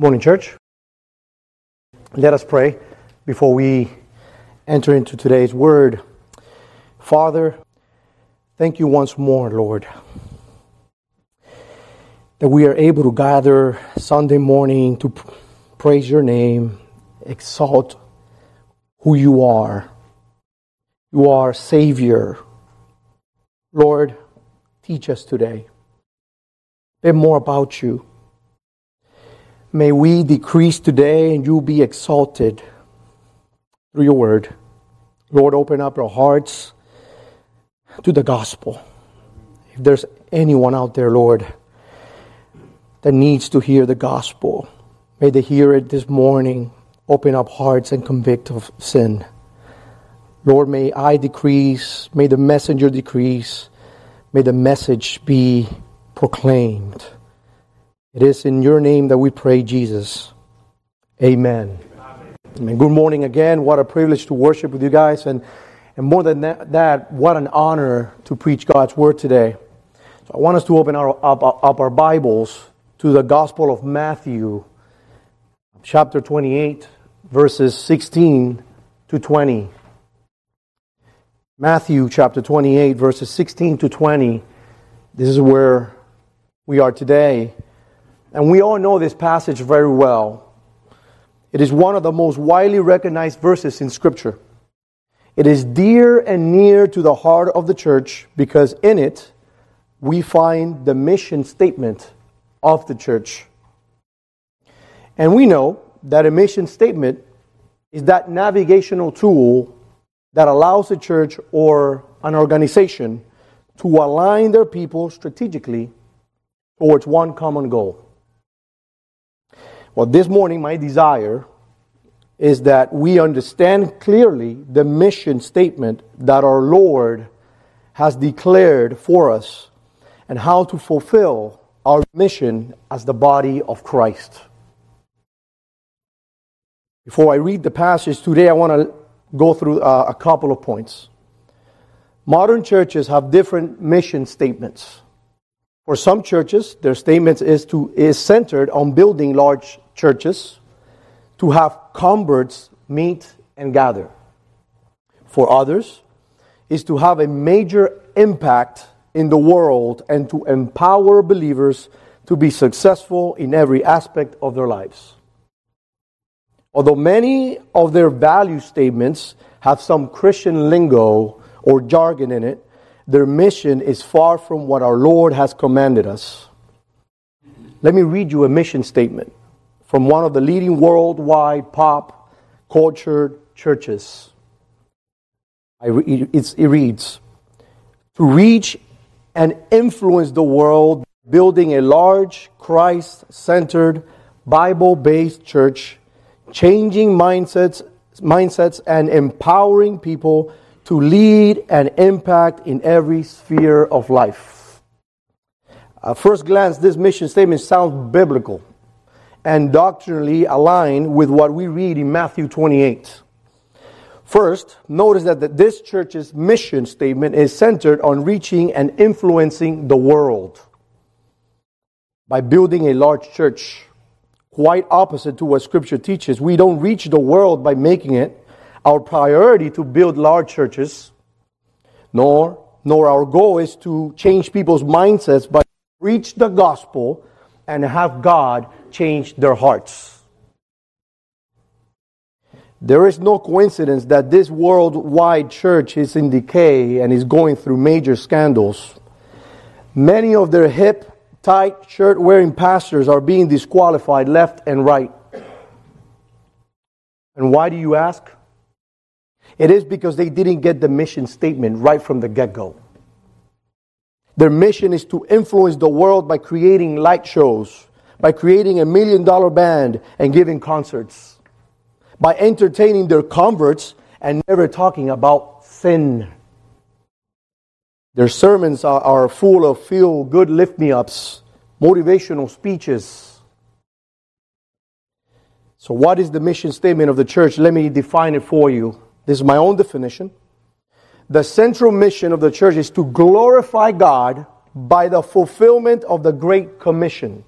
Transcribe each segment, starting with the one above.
Morning, church. Let us pray before we enter into today's word. Father, thank you once more, Lord, that we are able to gather Sunday morning to praise your name, exalt who you are. You are Savior. Lord, teach us today a bit more about you. May we decrease today and you be exalted through your word. Lord, open up our hearts to the gospel. If there's anyone out there, Lord, that needs to hear the gospel, may they hear it this morning. Open up hearts and convict of sin. Lord, may I decrease, may the messenger decrease, may the message be proclaimed. It is in your name that we pray, Jesus. Amen. Amen. Good morning again. What a privilege to worship with you guys. And, and more than that, that, what an honor to preach God's word today. So I want us to open our, up, up our Bibles to the Gospel of Matthew, chapter 28, verses 16 to 20. Matthew chapter 28, verses 16 to 20. This is where we are today. And we all know this passage very well. It is one of the most widely recognized verses in Scripture. It is dear and near to the heart of the church because in it we find the mission statement of the church. And we know that a mission statement is that navigational tool that allows a church or an organization to align their people strategically towards one common goal. Well, this morning, my desire is that we understand clearly the mission statement that our Lord has declared for us and how to fulfill our mission as the body of Christ. Before I read the passage today, I want to go through uh, a couple of points. Modern churches have different mission statements. For some churches, their statement is, to, is centered on building large churches to have converts meet and gather. For others, is to have a major impact in the world and to empower believers to be successful in every aspect of their lives. Although many of their value statements have some Christian lingo or jargon in it, their mission is far from what our Lord has commanded us. Let me read you a mission statement from one of the leading worldwide pop culture churches. it reads To reach and influence the world, building a large, Christ centered, Bible based church, changing mindsets, mindsets and empowering people to lead and impact in every sphere of life. At first glance, this mission statement sounds biblical and doctrinally aligned with what we read in Matthew 28. First, notice that this church's mission statement is centered on reaching and influencing the world by building a large church. Quite opposite to what Scripture teaches. We don't reach the world by making it, our priority to build large churches, nor, nor our goal is to change people's mindsets, but preach the gospel and have God change their hearts. There is no coincidence that this worldwide church is in decay and is going through major scandals. Many of their hip, tight, shirt wearing pastors are being disqualified left and right. And why do you ask? It is because they didn't get the mission statement right from the get go. Their mission is to influence the world by creating light shows, by creating a million dollar band and giving concerts, by entertaining their converts and never talking about sin. Their sermons are, are full of feel good lift me ups, motivational speeches. So, what is the mission statement of the church? Let me define it for you. This is my own definition. The central mission of the church is to glorify God by the fulfillment of the Great Commission,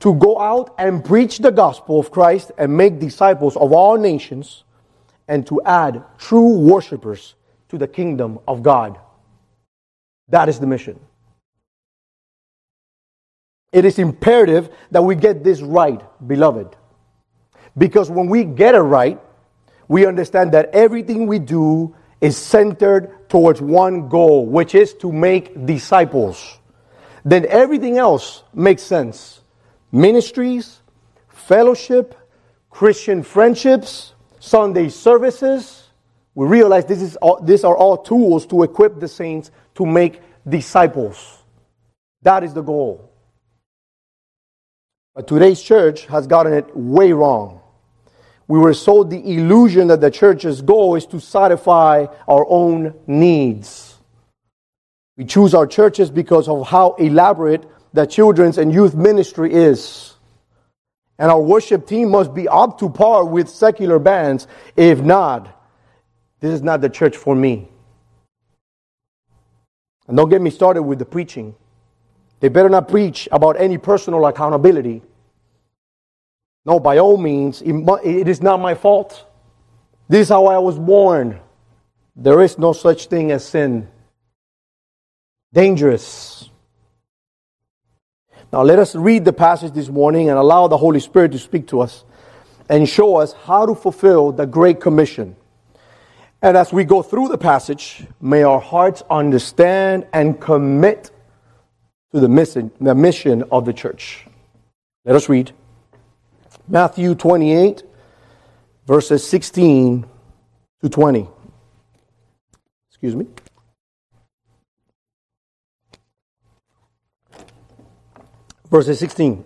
to go out and preach the gospel of Christ and make disciples of all nations and to add true worshipers to the kingdom of God. That is the mission. It is imperative that we get this right, beloved. Because when we get it right, we understand that everything we do is centered towards one goal, which is to make disciples. Then everything else makes sense. Ministries, fellowship, Christian friendships, Sunday services. We realize this is all, these are all tools to equip the saints to make disciples. That is the goal. But today's church has gotten it way wrong. We were sold the illusion that the church's goal is to satisfy our own needs. We choose our churches because of how elaborate the children's and youth ministry is. And our worship team must be up to par with secular bands. If not, this is not the church for me. And don't get me started with the preaching. They better not preach about any personal accountability. No, by all means, it is not my fault. This is how I was born. There is no such thing as sin. Dangerous. Now, let us read the passage this morning and allow the Holy Spirit to speak to us and show us how to fulfill the Great Commission. And as we go through the passage, may our hearts understand and commit to the mission, the mission of the church. Let us read Matthew 28, verses 16 to 20. Excuse me. Verses 16.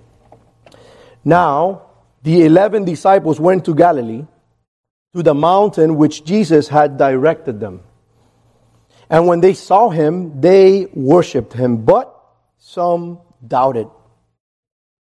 Now, the eleven disciples went to Galilee, to the mountain which Jesus had directed them. And when they saw him, they worshiped him. But some doubted.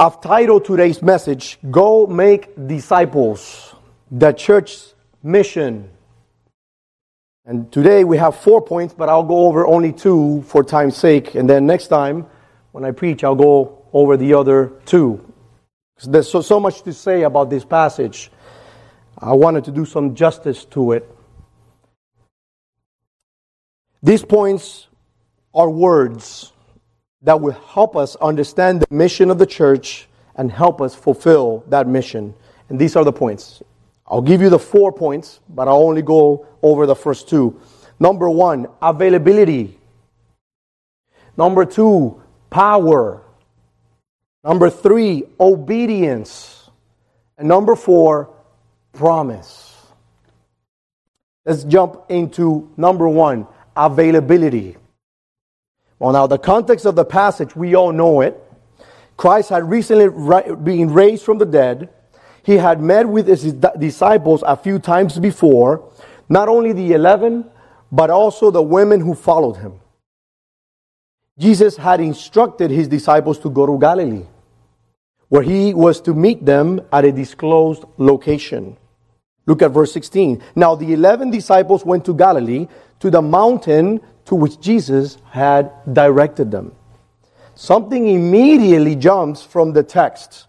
I've titled today's message, Go Make Disciples, the church's mission. And today we have four points, but I'll go over only two for time's sake. And then next time, when I preach, I'll go over the other two. There's so, so much to say about this passage. I wanted to do some justice to it. These points are words that will help us understand the mission of the church and help us fulfill that mission. And these are the points. I'll give you the four points, but I'll only go over the first two. Number one, availability. Number two, power. Number three, obedience. And number four, promise. Let's jump into number one, availability. Well, now, the context of the passage, we all know it. Christ had recently been raised from the dead. He had met with his disciples a few times before, not only the 11, but also the women who followed him. Jesus had instructed his disciples to go to Galilee, where he was to meet them at a disclosed location. Look at verse 16. Now the 11 disciples went to Galilee, to the mountain to which Jesus had directed them. Something immediately jumps from the text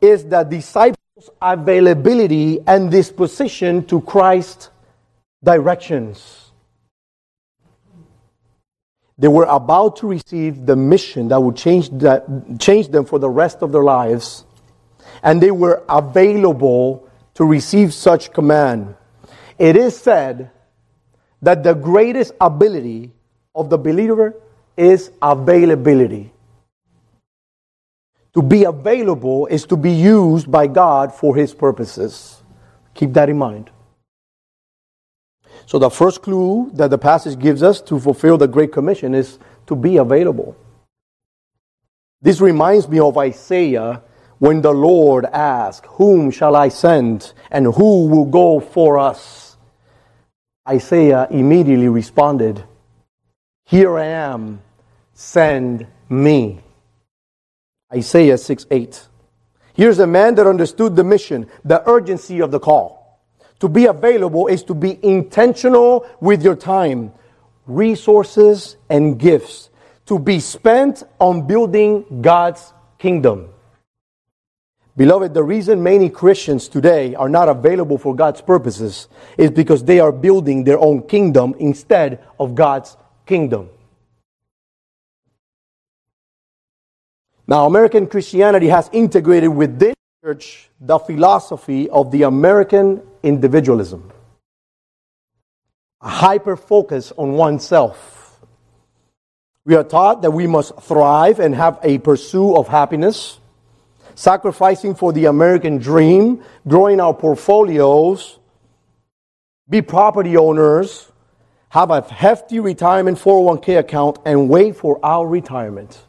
is the disciples' availability and disposition to Christ's directions. They were about to receive the mission that would change, that, change them for the rest of their lives, and they were available to receive such command. It is said that the greatest ability of the believer is availability. To be available is to be used by God for His purposes. Keep that in mind. So, the first clue that the passage gives us to fulfill the Great Commission is to be available. This reminds me of Isaiah when the Lord asked, Whom shall I send and who will go for us? Isaiah immediately responded, Here I am, send me. Isaiah 6 8. Here's a man that understood the mission, the urgency of the call. To be available is to be intentional with your time, resources, and gifts to be spent on building God's kingdom. Beloved, the reason many Christians today are not available for God's purposes is because they are building their own kingdom instead of God's kingdom. Now, American Christianity has integrated within church the philosophy of the American individualism, a hyper focus on oneself. We are taught that we must thrive and have a pursuit of happiness, sacrificing for the American dream, growing our portfolios, be property owners, have a hefty retirement 401k account, and wait for our retirement.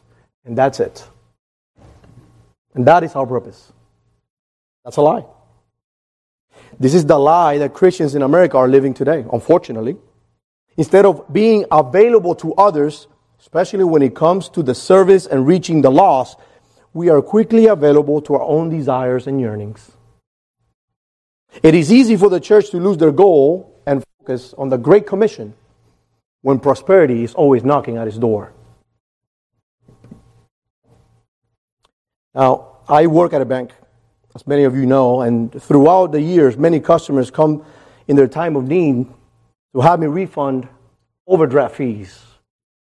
And that's it. And that is our purpose. That's a lie. This is the lie that Christians in America are living today, unfortunately. Instead of being available to others, especially when it comes to the service and reaching the lost, we are quickly available to our own desires and yearnings. It is easy for the church to lose their goal and focus on the Great Commission when prosperity is always knocking at its door. Now, I work at a bank, as many of you know, and throughout the years, many customers come in their time of need to have me refund overdraft fees.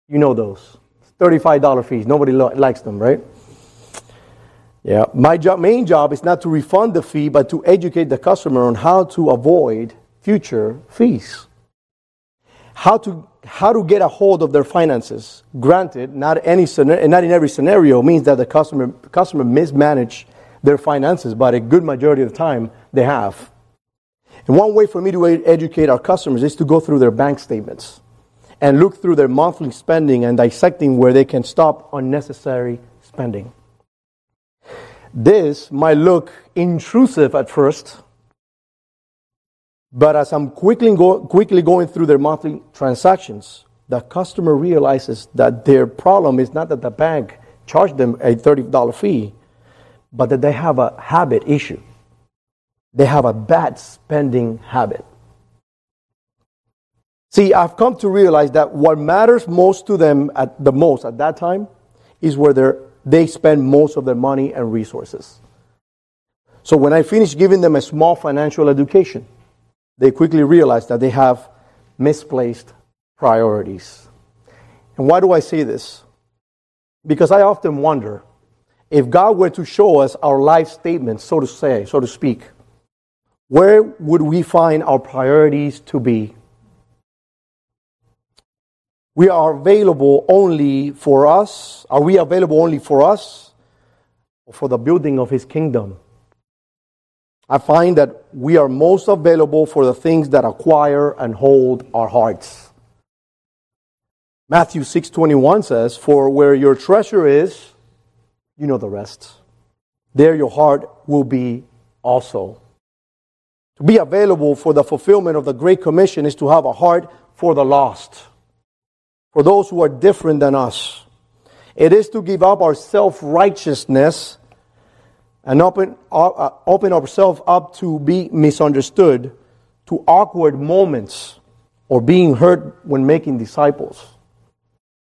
You know those. $35 fees. Nobody lo- likes them, right? Yeah. My job, main job is not to refund the fee, but to educate the customer on how to avoid future fees. How to how to get a hold of their finances. Granted, not, any, not in every scenario means that the customer, customer mismanage their finances, but a good majority of the time they have. And one way for me to educate our customers is to go through their bank statements and look through their monthly spending and dissecting where they can stop unnecessary spending. This might look intrusive at first, but as I'm quickly, go, quickly going through their monthly transactions, the customer realizes that their problem is not that the bank charged them a $30 fee, but that they have a habit issue. They have a bad spending habit. See, I've come to realize that what matters most to them at the most at that time is where they spend most of their money and resources. So when I finish giving them a small financial education, they quickly realize that they have misplaced priorities. And why do I say this? Because I often wonder if God were to show us our life statement, so to say, so to speak, where would we find our priorities to be? We are available only for us. Are we available only for us or for the building of His kingdom? I find that we are most available for the things that acquire and hold our hearts. Matthew 6:21 says, "For where your treasure is, you know the rest. There your heart will be also." To be available for the fulfillment of the great commission is to have a heart for the lost, for those who are different than us. It is to give up our self-righteousness and open, uh, uh, open ourselves up to be misunderstood, to awkward moments, or being hurt when making disciples.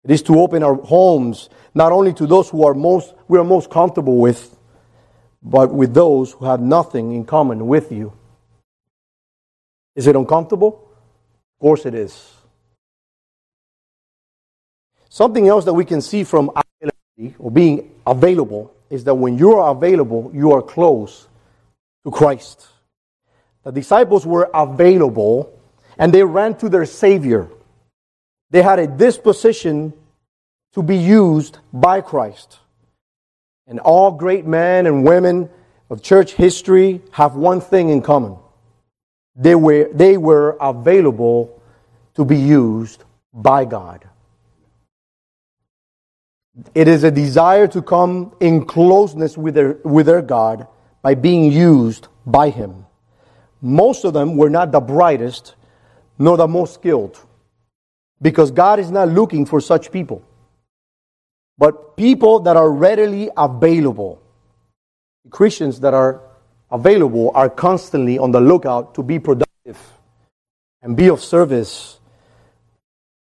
It is to open our homes not only to those who are most, we are most comfortable with, but with those who have nothing in common with you. Is it uncomfortable? Of course it is. Something else that we can see from availability or being available is that when you are available, you are close to Christ. The disciples were available and they ran to their Savior. They had a disposition to be used by Christ. And all great men and women of church history have one thing in common they were, they were available to be used by God. It is a desire to come in closeness with their, with their God by being used by Him. Most of them were not the brightest nor the most skilled because God is not looking for such people, but people that are readily available. Christians that are available are constantly on the lookout to be productive and be of service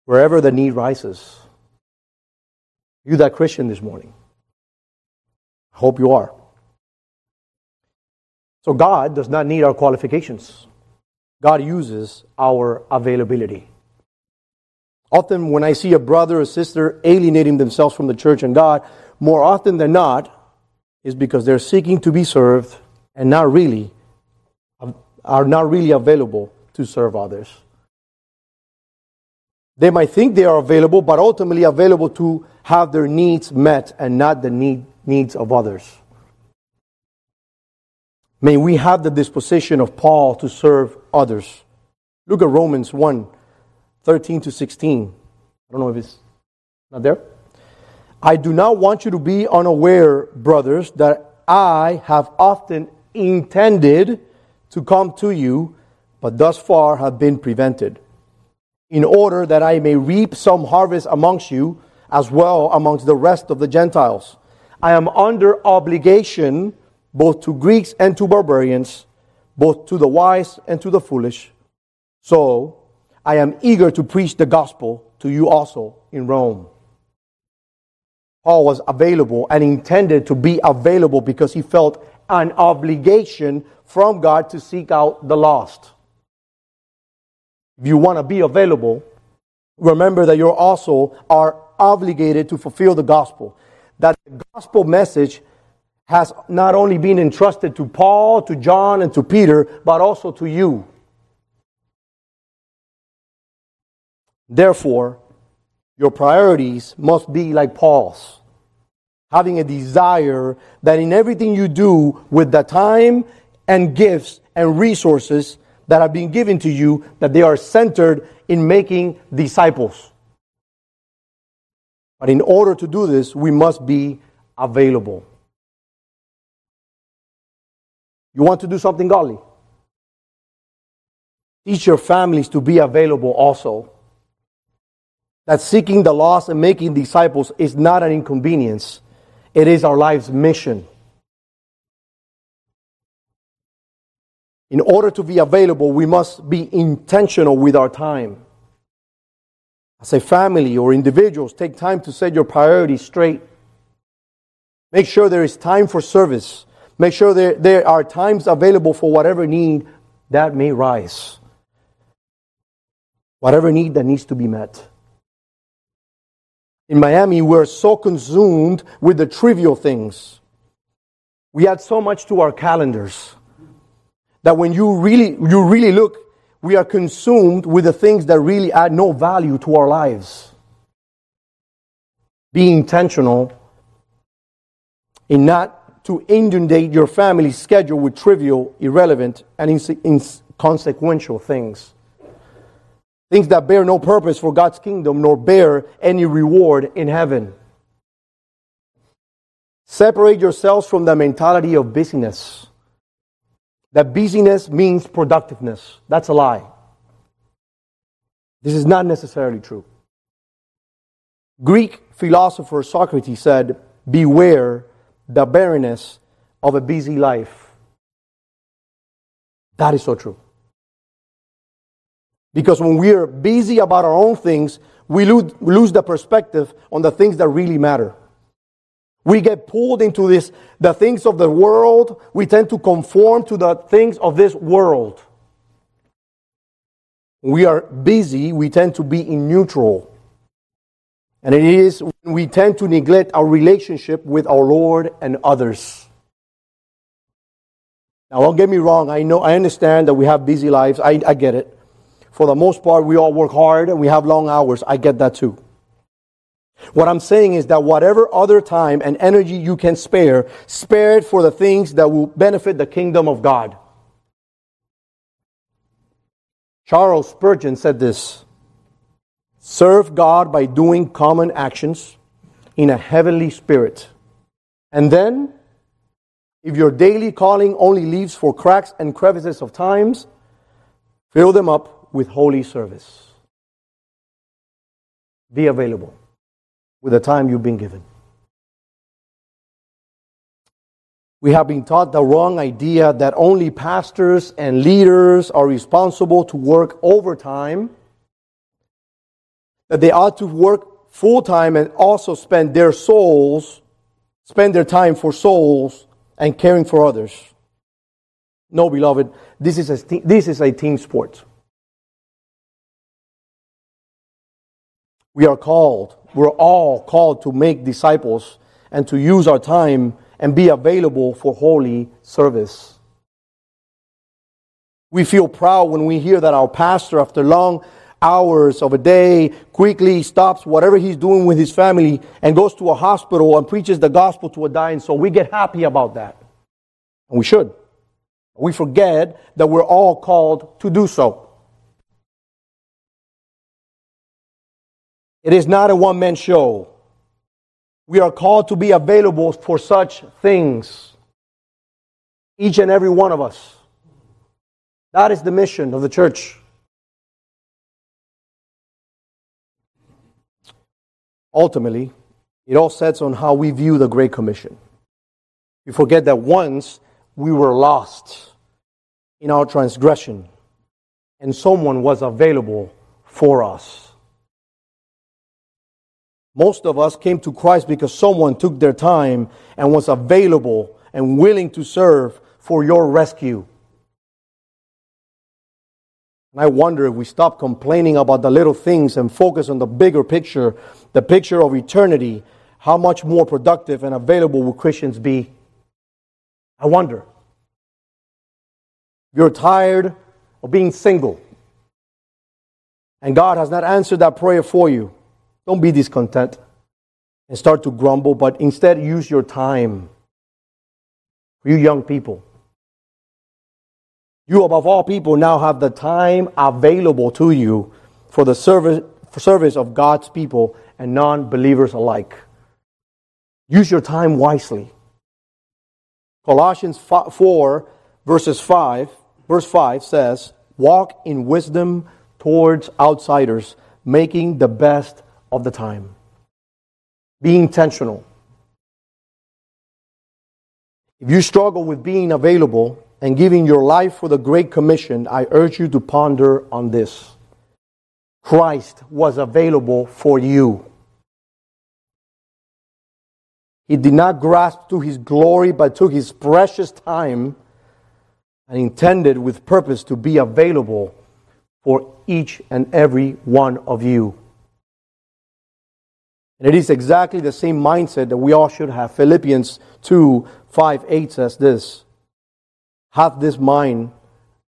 wherever the need rises. You that Christian this morning? I hope you are. So God does not need our qualifications. God uses our availability. Often, when I see a brother or sister alienating themselves from the church and God, more often than not, is because they're seeking to be served and not really are not really available to serve others. They might think they are available, but ultimately available to have their needs met and not the need, needs of others. May we have the disposition of Paul to serve others. Look at Romans 1 13 to 16. I don't know if it's not there. I do not want you to be unaware, brothers, that I have often intended to come to you, but thus far have been prevented, in order that I may reap some harvest amongst you, as well amongst the rest of the Gentiles. I am under obligation both to Greeks and to barbarians, both to the wise and to the foolish. So I am eager to preach the gospel to you also in Rome. Paul was available and intended to be available because he felt an obligation from God to seek out the lost. If you want to be available, remember that you also are obligated to fulfill the gospel. That the gospel message has not only been entrusted to Paul, to John, and to Peter, but also to you. Therefore, your priorities must be like Paul's, having a desire that in everything you do with the time and gifts and resources that have been given to you, that they are centered in making disciples. But in order to do this, we must be available. You want to do something godly? Teach your families to be available also. That seeking the lost and making disciples is not an inconvenience, it is our life's mission. In order to be available, we must be intentional with our time. As a family or individuals, take time to set your priorities straight. Make sure there is time for service. Make sure there, there are times available for whatever need that may rise. Whatever need that needs to be met. In Miami, we're so consumed with the trivial things. We add so much to our calendars that when you really, you really look, we are consumed with the things that really add no value to our lives. Be intentional in not to inundate your family's schedule with trivial, irrelevant, and inconsequential things. Things that bear no purpose for God's kingdom nor bear any reward in heaven. Separate yourselves from the mentality of busyness that busyness means productiveness. That's a lie. This is not necessarily true. Greek philosopher Socrates said, Beware the barrenness of a busy life. That is so true. Because when we are busy about our own things, we lose, the perspective on the things that really matter. We get pulled into this, the things of the world. We tend to conform to the things of this world. We are busy. We tend to be in neutral. And it is we tend to neglect our relationship with our Lord and others. Now, don't get me wrong. I know, I understand that we have busy lives. I, I get it. For the most part, we all work hard and we have long hours. I get that too. What I'm saying is that whatever other time and energy you can spare, spare it for the things that will benefit the kingdom of God. Charles Spurgeon said this Serve God by doing common actions, in a heavenly spirit. And then, if your daily calling only leaves for cracks and crevices of times, fill them up with holy service. Be available with the time you've been given. We have been taught the wrong idea that only pastors and leaders are responsible to work overtime, that they ought to work full time and also spend their souls, spend their time for souls and caring for others. No, beloved, this is a, this is a team sport. We are called, we're all called to make disciples and to use our time and be available for holy service. We feel proud when we hear that our pastor, after long hours of a day, quickly stops whatever he's doing with his family and goes to a hospital and preaches the gospel to a dying soul. We get happy about that. And we should. We forget that we're all called to do so. It is not a one man show we are called to be available for such things. Each and every one of us. That is the mission of the church. Ultimately, it all sets on how we view the Great Commission. We forget that once we were lost in our transgression, and someone was available for us. Most of us came to Christ because someone took their time and was available and willing to serve for your rescue. And I wonder if we stop complaining about the little things and focus on the bigger picture, the picture of eternity, how much more productive and available will Christians be? I wonder. You're tired of being single, and God has not answered that prayer for you. Don't be discontent and start to grumble, but instead use your time. You young people. You, above all people, now have the time available to you for the service, for service of God's people and non believers alike. Use your time wisely. Colossians 4, verses 5, verse 5 says, Walk in wisdom towards outsiders, making the best of the time. Be intentional. If you struggle with being available and giving your life for the Great Commission, I urge you to ponder on this. Christ was available for you. He did not grasp to his glory, but took his precious time and intended with purpose to be available for each and every one of you. And it is exactly the same mindset that we all should have. Philippians 2 5 8 says this Have this mind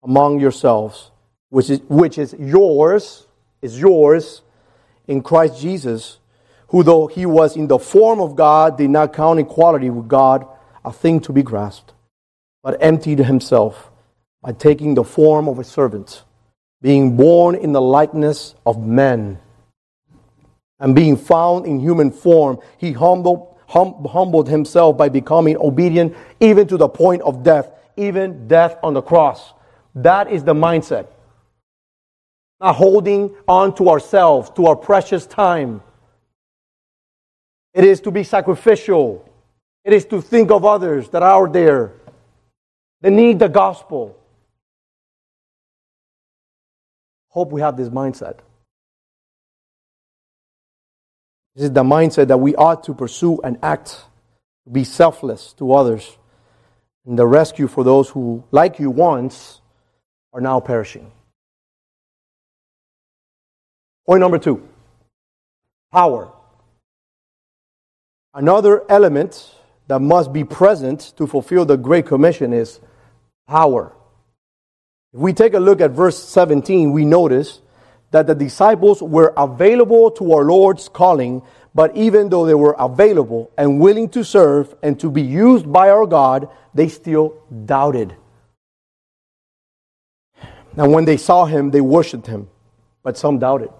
among yourselves, which is, which is yours, is yours in Christ Jesus, who, though he was in the form of God, did not count equality with God a thing to be grasped, but emptied himself by taking the form of a servant, being born in the likeness of men and being found in human form, he humbled, hum, humbled himself by becoming obedient even to the point of death, even death on the cross. That is the mindset. Not holding on to ourselves, to our precious time. It is to be sacrificial. It is to think of others that are there. They need the gospel. Hope we have this mindset. This is the mindset that we ought to pursue and act, be selfless to others, and the rescue for those who, like you once, are now perishing. Point number two power. Another element that must be present to fulfill the Great Commission is power. If we take a look at verse 17, we notice that the disciples were available to our Lord's calling, but even though they were available and willing to serve and to be used by our God, they still doubted. And when they saw him, they worshiped him, but some doubted.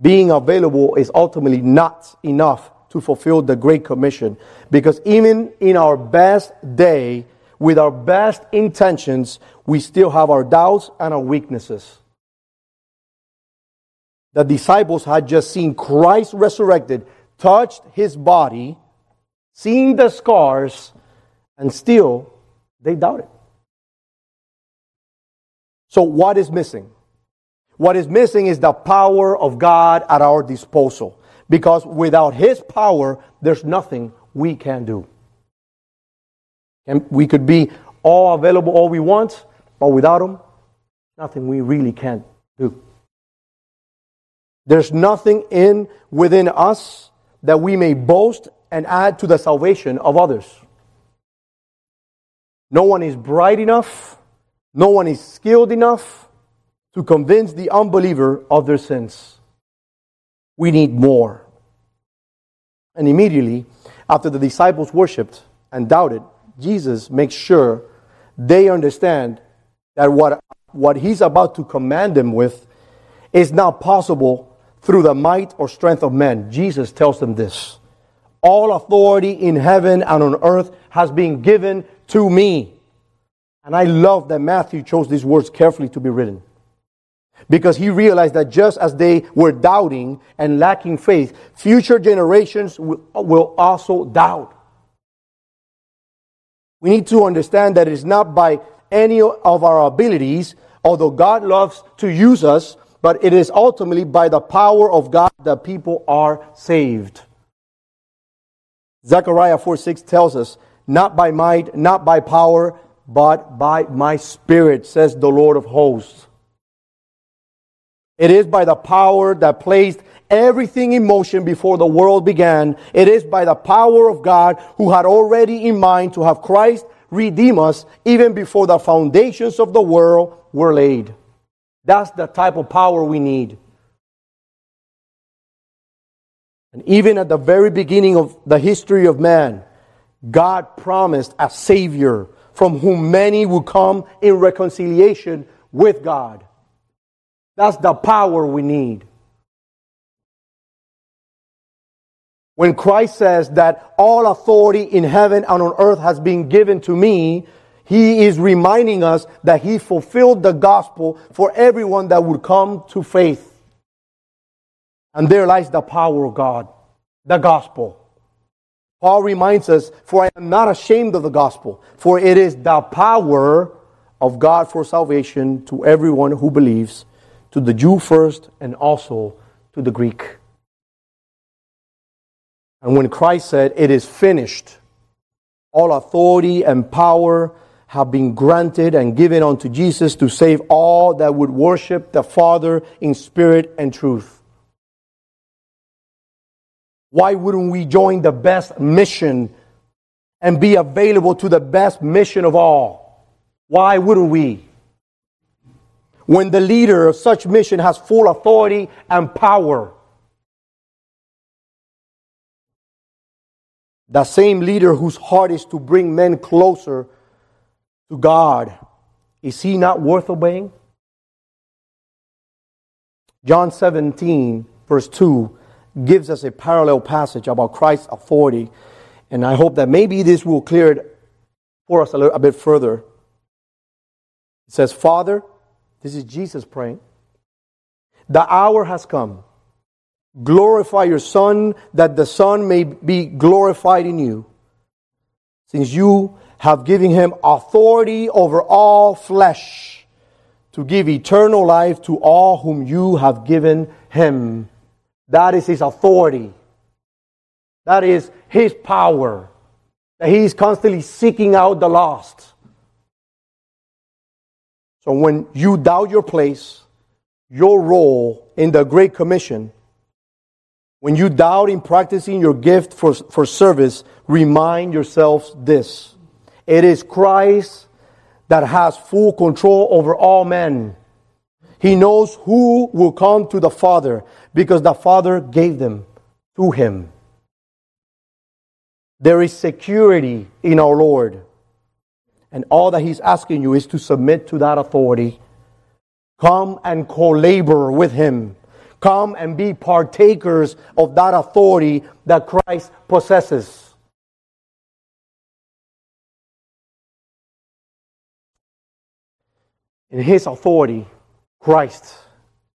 being available is ultimately not enough to fulfill the Great Commission. Because even in our best day, with our best intentions, we still have our doubts and our weaknesses. The disciples had just seen Christ resurrected, touched his body, seen the scars, and still they doubted. So, what is missing? What is missing is the power of God at our disposal. Because without His power, there's nothing we can do. And we could be all available all we want, but without Him, nothing we really can do. There's nothing in within us that we may boast and add to the salvation of others. No one is bright enough, no one is skilled enough to convince the unbeliever of their sins. We need more. And immediately, after the disciples worshiped and doubted, Jesus makes sure they understand that what, what he's about to command them with is not possible through the might or strength of men. Jesus tells them this All authority in heaven and on earth has been given to me. And I love that Matthew chose these words carefully to be written. Because he realized that just as they were doubting and lacking faith, future generations will also doubt. We need to understand that it is not by any of our abilities, although God loves to use us, but it is ultimately by the power of God that people are saved. Zechariah 4 6 tells us, Not by might, not by power, but by my spirit, says the Lord of hosts. It is by the power that placed everything in motion before the world began. It is by the power of God who had already in mind to have Christ redeem us even before the foundations of the world were laid. That's the type of power we need. And even at the very beginning of the history of man, God promised a Savior from whom many would come in reconciliation with God. That's the power we need. When Christ says that all authority in heaven and on earth has been given to me, he is reminding us that he fulfilled the gospel for everyone that would come to faith. And there lies the power of God, the gospel. Paul reminds us, For I am not ashamed of the gospel, for it is the power of God for salvation to everyone who believes, to the Jew first and also to the Greek. And when Christ said, It is finished, all authority and power have been granted and given unto Jesus to save all that would worship the Father in spirit and truth. Why wouldn't we join the best mission and be available to the best mission of all? Why wouldn't we? When the leader of such mission has full authority and power. The same leader whose heart is to bring men closer to God, is he not worth obeying? John 17, verse 2, gives us a parallel passage about Christ's authority. And I hope that maybe this will clear it for us a, little, a bit further. It says, Father, this is Jesus praying, the hour has come. Glorify your Son, that the Son may be glorified in you. Since you have given him authority over all flesh to give eternal life to all whom you have given him. That is his authority. That is his power. That he is constantly seeking out the lost. So when you doubt your place, your role in the Great Commission, when you doubt in practicing your gift for, for service, remind yourselves this it is Christ that has full control over all men. He knows who will come to the Father because the Father gave them to him. There is security in our Lord. And all that He's asking you is to submit to that authority. Come and co labor with Him. Come and be partakers of that authority that Christ possesses. In his authority, Christ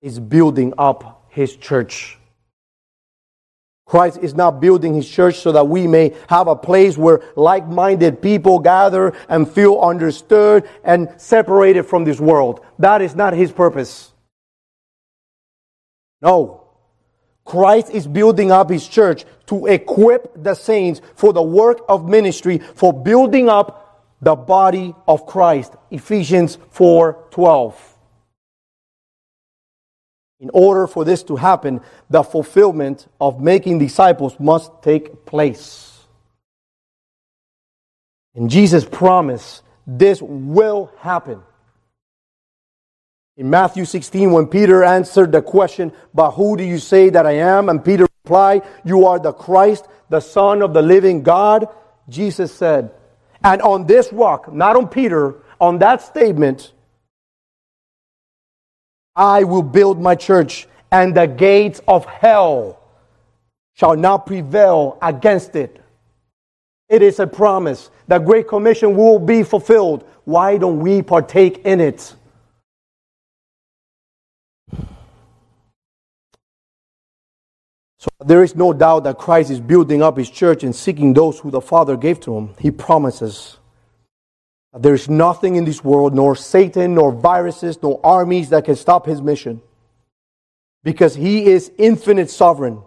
is building up his church. Christ is not building his church so that we may have a place where like minded people gather and feel understood and separated from this world. That is not his purpose. No. Christ is building up his church to equip the saints for the work of ministry, for building up the body of Christ. Ephesians 4 12. In order for this to happen, the fulfillment of making disciples must take place. And Jesus promised this will happen. In Matthew 16, when Peter answered the question, But who do you say that I am? And Peter replied, You are the Christ, the Son of the living God. Jesus said, And on this rock, not on Peter, on that statement, I will build my church, and the gates of hell shall not prevail against it. It is a promise. The Great Commission will be fulfilled. Why don't we partake in it? So there is no doubt that Christ is building up his church and seeking those who the Father gave to him. He promises there is nothing in this world, nor Satan, nor viruses, nor armies that can stop his mission. Because he is infinite sovereign.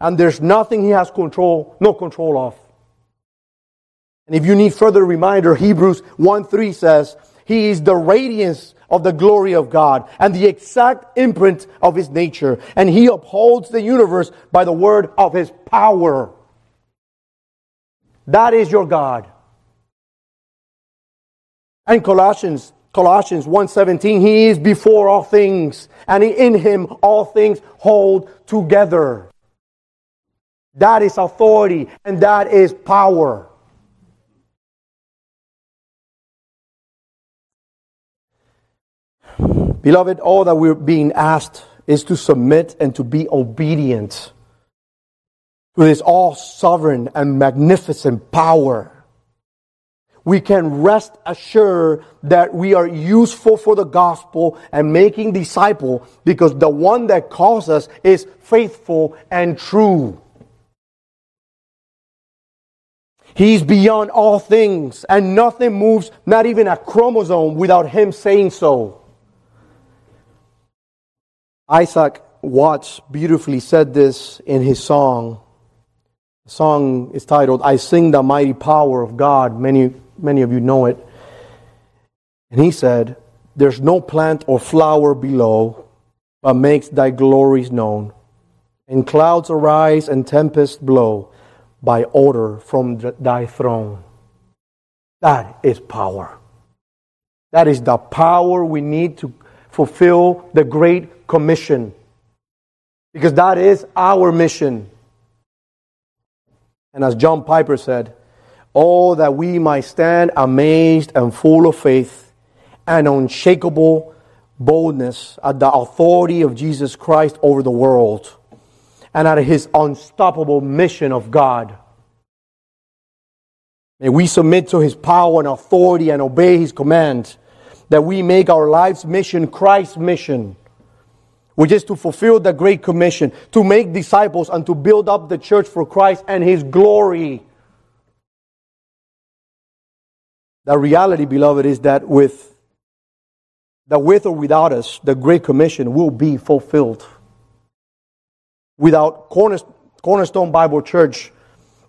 And there's nothing he has control, no control of. And if you need further reminder, Hebrews 1 3 says, He is the radiance of the glory of God and the exact imprint of his nature. And he upholds the universe by the word of his power. That is your God. And Colossians Colossians 1:17 he is before all things and in him all things hold together. That is authority and that is power. Beloved, all that we're being asked is to submit and to be obedient to this all sovereign and magnificent power we can rest assured that we are useful for the gospel and making disciple because the one that calls us is faithful and true. He's beyond all things and nothing moves, not even a chromosome without him saying so. Isaac Watts beautifully said this in his song. The song is titled, I Sing the Mighty Power of God. Many Many of you know it. And he said, There's no plant or flower below, but makes thy glories known. And clouds arise and tempests blow by order from thy throne. That is power. That is the power we need to fulfill the Great Commission. Because that is our mission. And as John Piper said, Oh, that we might stand amazed and full of faith and unshakable boldness at the authority of Jesus Christ over the world and at his unstoppable mission of God. May we submit to his power and authority and obey his command that we make our life's mission Christ's mission, which is to fulfill the Great Commission, to make disciples and to build up the church for Christ and his glory. The reality, beloved, is that with that with or without us, the Great Commission will be fulfilled. Without Cornerstone Bible Church,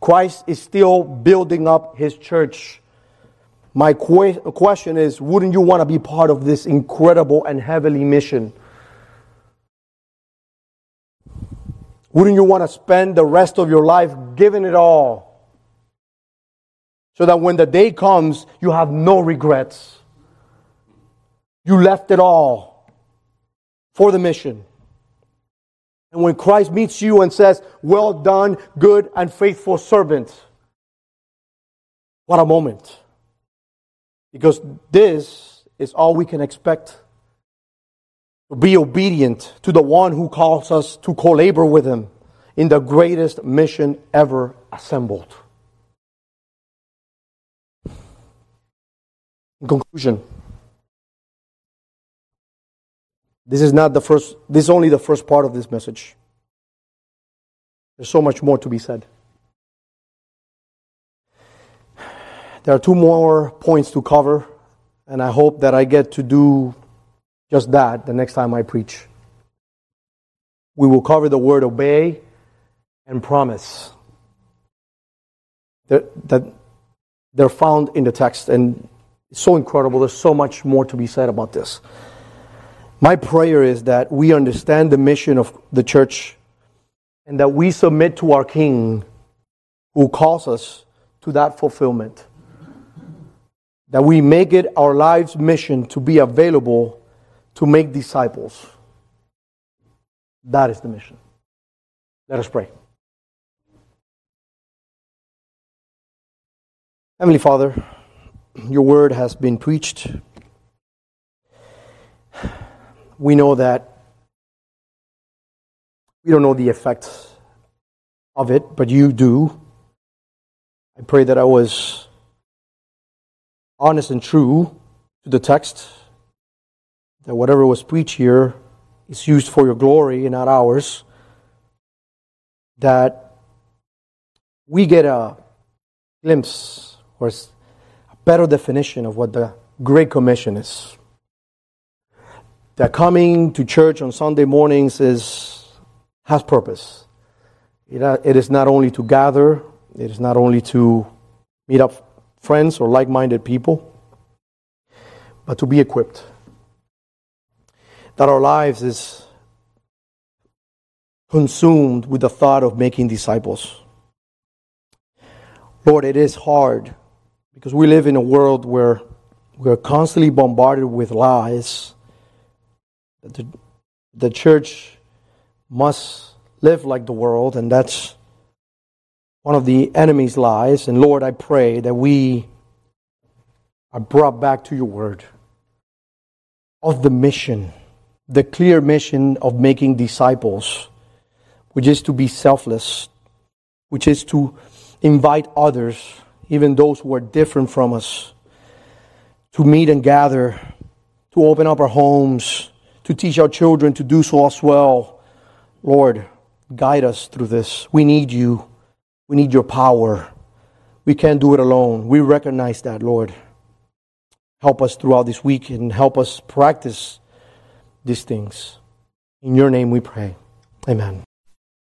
Christ is still building up his church. My que- question is wouldn't you want to be part of this incredible and heavenly mission? Wouldn't you want to spend the rest of your life giving it all? so that when the day comes, you have no regrets. You left it all for the mission. And when Christ meets you and says, Well done, good and faithful servant, what a moment. Because this is all we can expect be obedient to the one who calls us to co labor with him in the greatest mission ever assembled. In conclusion, this is not the first, this is only the first part of this message. There's so much more to be said. There are two more points to cover, and I hope that I get to do just that the next time I preach. We will cover the word obey and promise. That, that they're found in the text, and it's so incredible. There's so much more to be said about this. My prayer is that we understand the mission of the church and that we submit to our King who calls us to that fulfillment. That we make it our life's mission to be available to make disciples. That is the mission. Let us pray. Heavenly Father, your word has been preached. We know that we don't know the effects of it, but you do. I pray that I was honest and true to the text, that whatever was preached here is used for your glory and not ours, that we get a glimpse or a better definition of what the Great Commission is. That coming to church on Sunday mornings is, has purpose. It, uh, it is not only to gather, it is not only to meet up friends or like minded people, but to be equipped. That our lives is consumed with the thought of making disciples. Lord, it is hard because we live in a world where we're constantly bombarded with lies. The, the church must live like the world, and that's one of the enemy's lies. And Lord, I pray that we are brought back to your word of the mission, the clear mission of making disciples, which is to be selfless, which is to invite others even those who are different from us, to meet and gather, to open up our homes, to teach our children to do so as well. Lord, guide us through this. We need you. We need your power. We can't do it alone. We recognize that, Lord. Help us throughout this week and help us practice these things. In your name we pray. Amen.